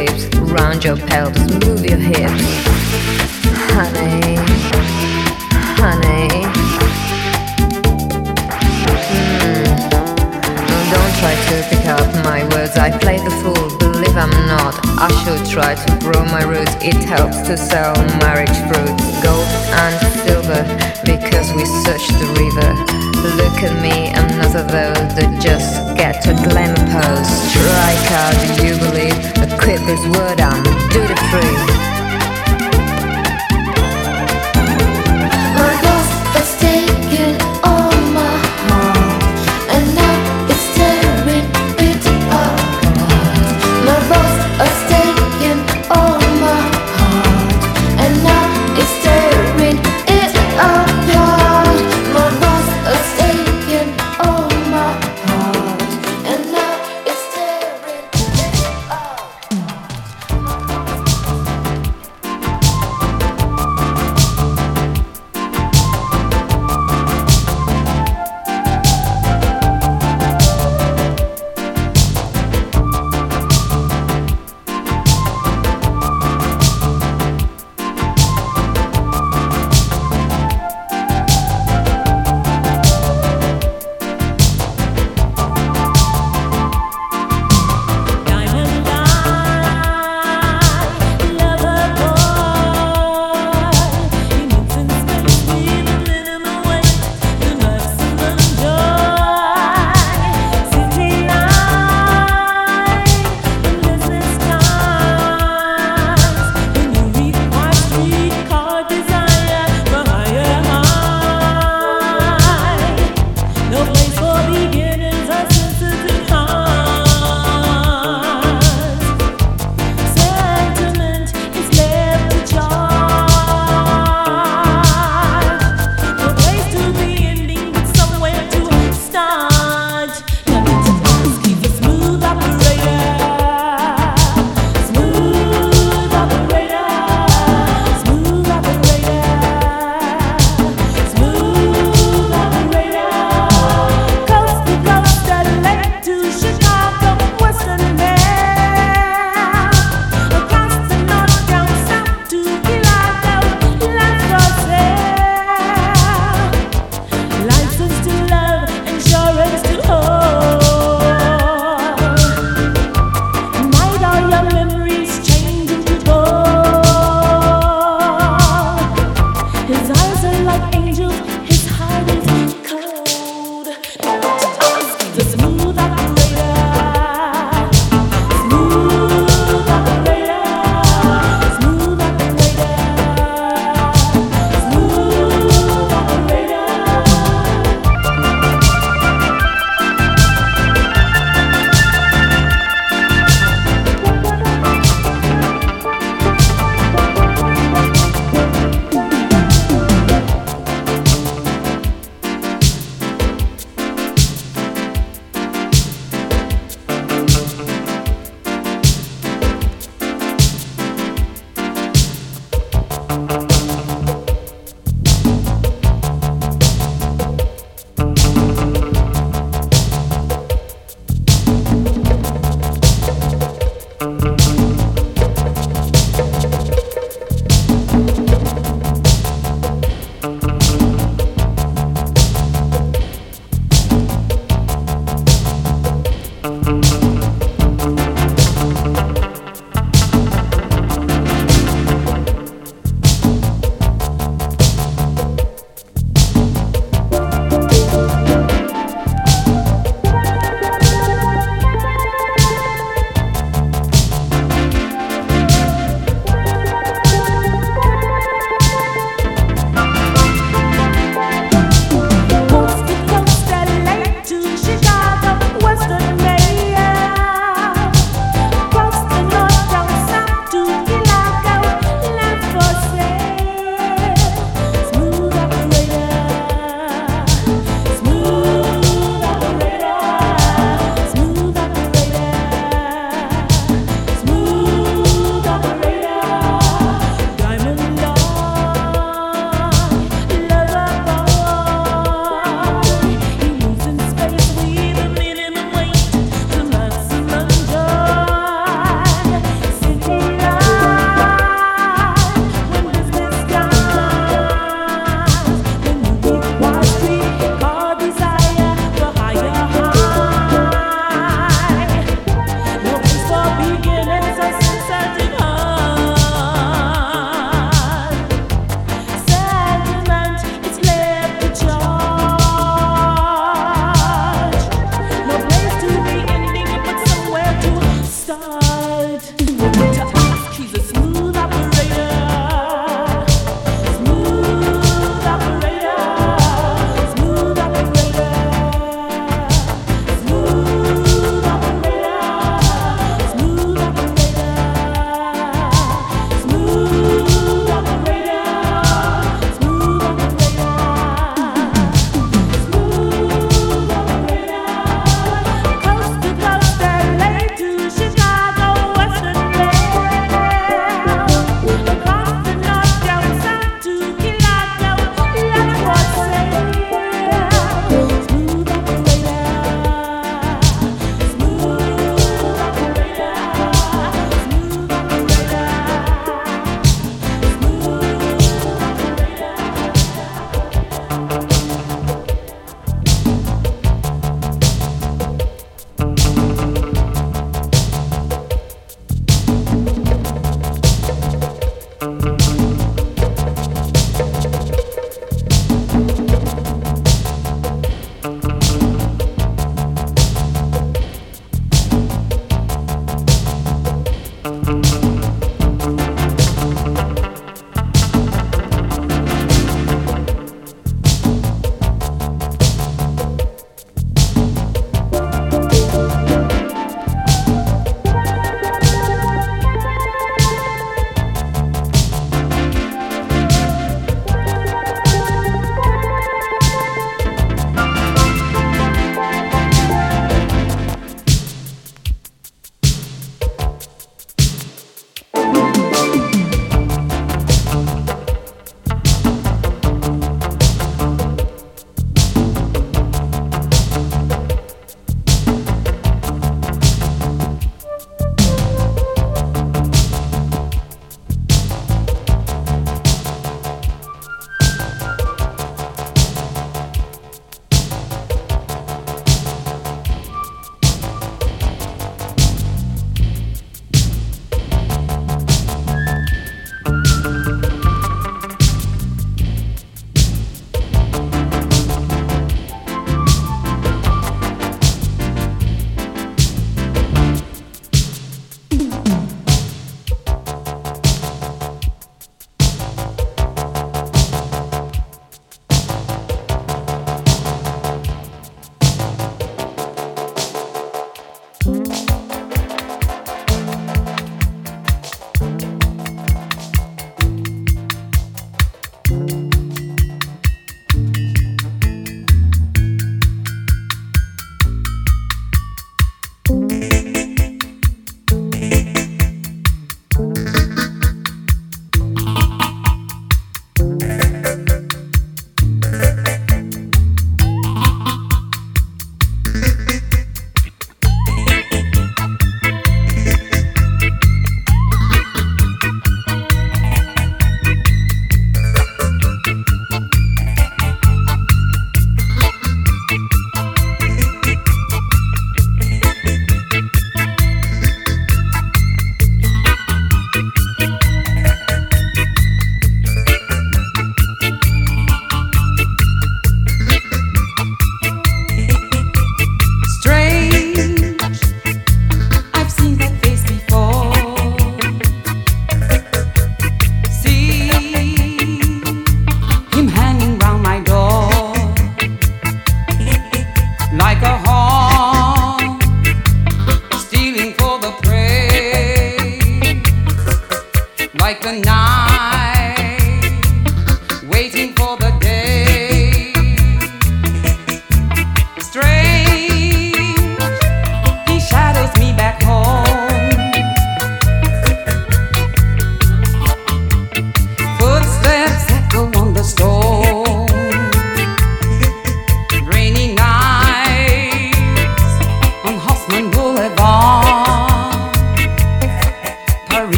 lips round your pelvis, move your hips. Honey, honey. Hmm. Don't try to pick up my words, I play the fool, believe I'm not. I should try to grow my roots, it helps to sell marriage fruits, gold and silver, because we search the river. Look at me, I'm not those that just get a glamour pose. Strike out, do you believe? Equip this word, I'm duty free.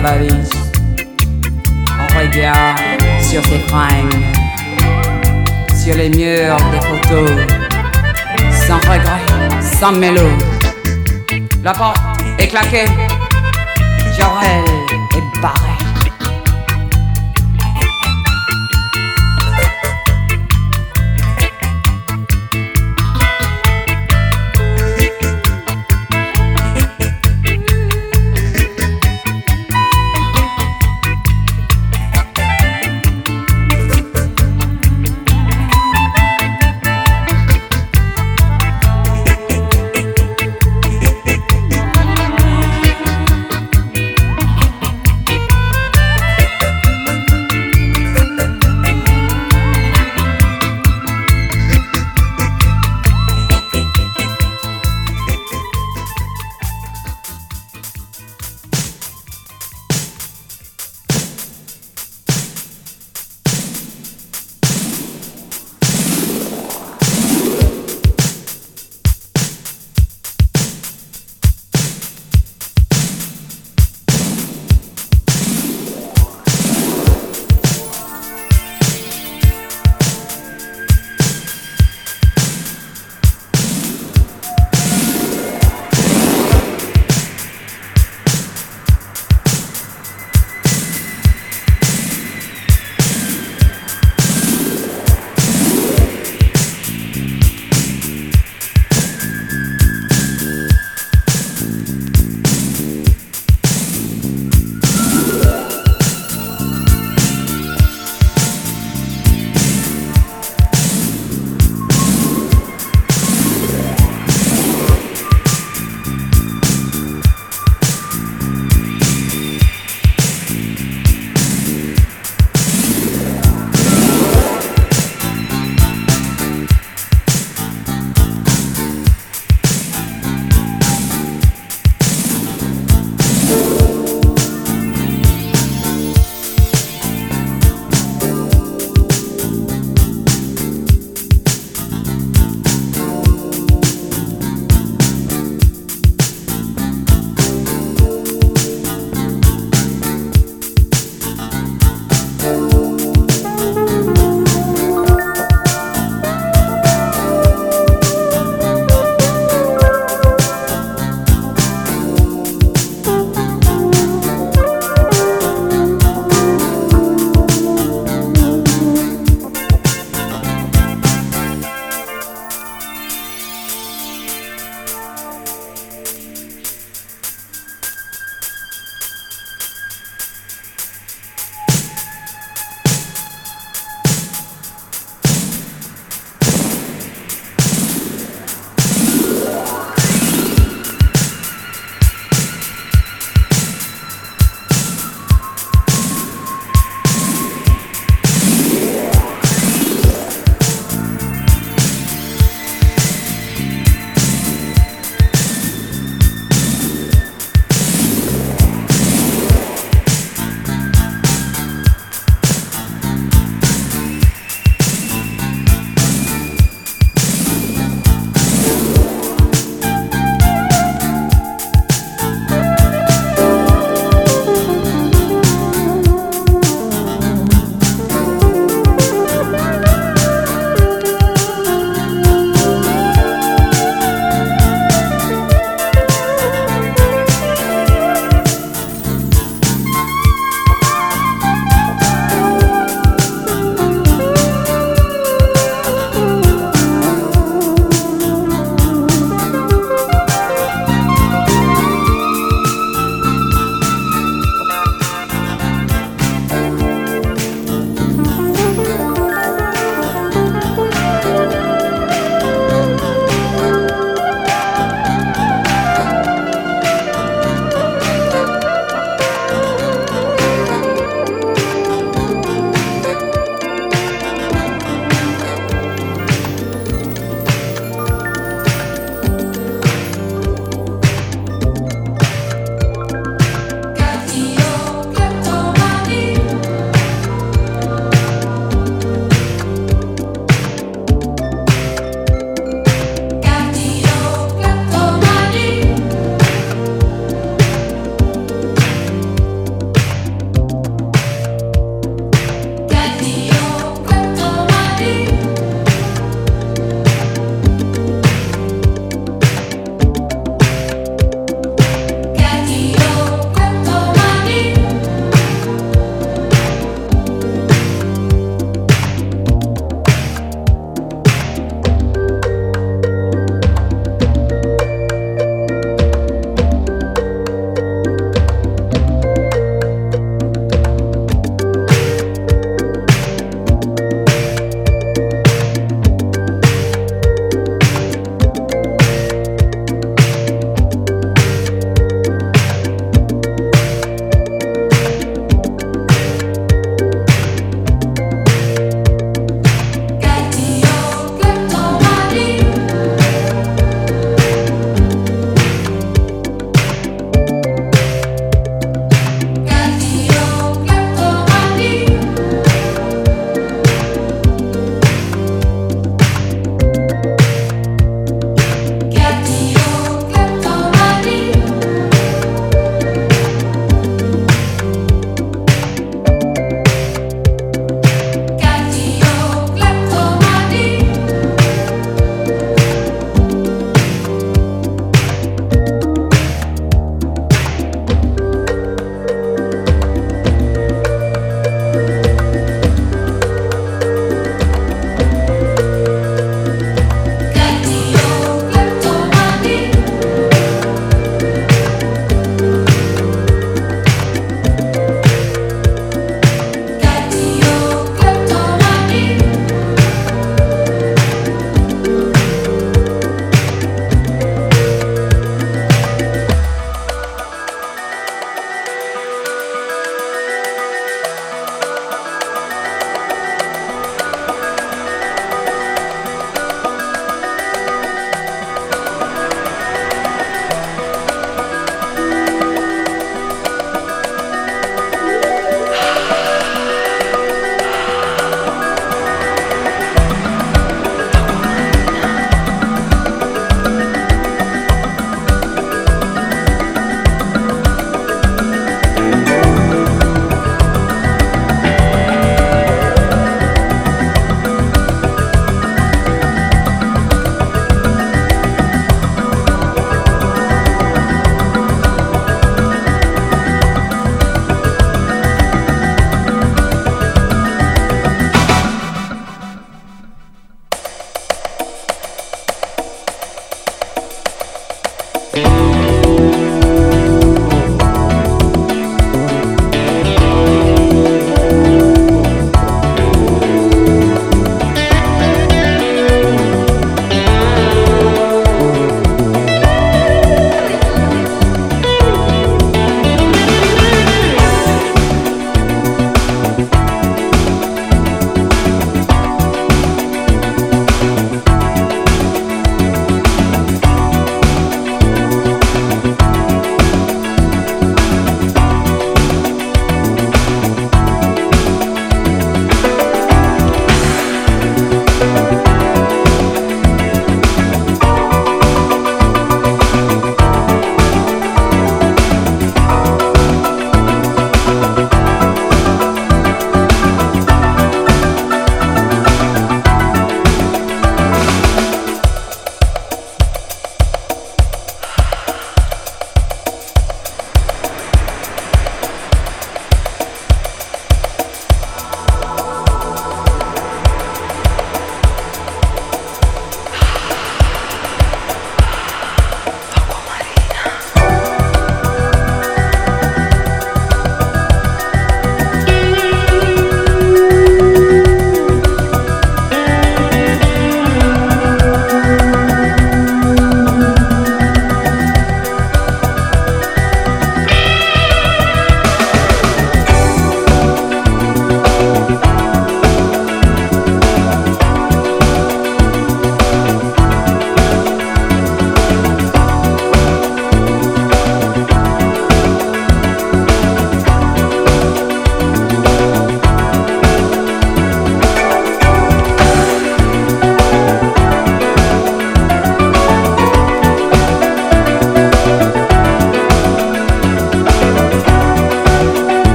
On regarde sur ses fringues, sur les murs des photos, sans regret, sans mélo. La porte est claquée, Joël est barré.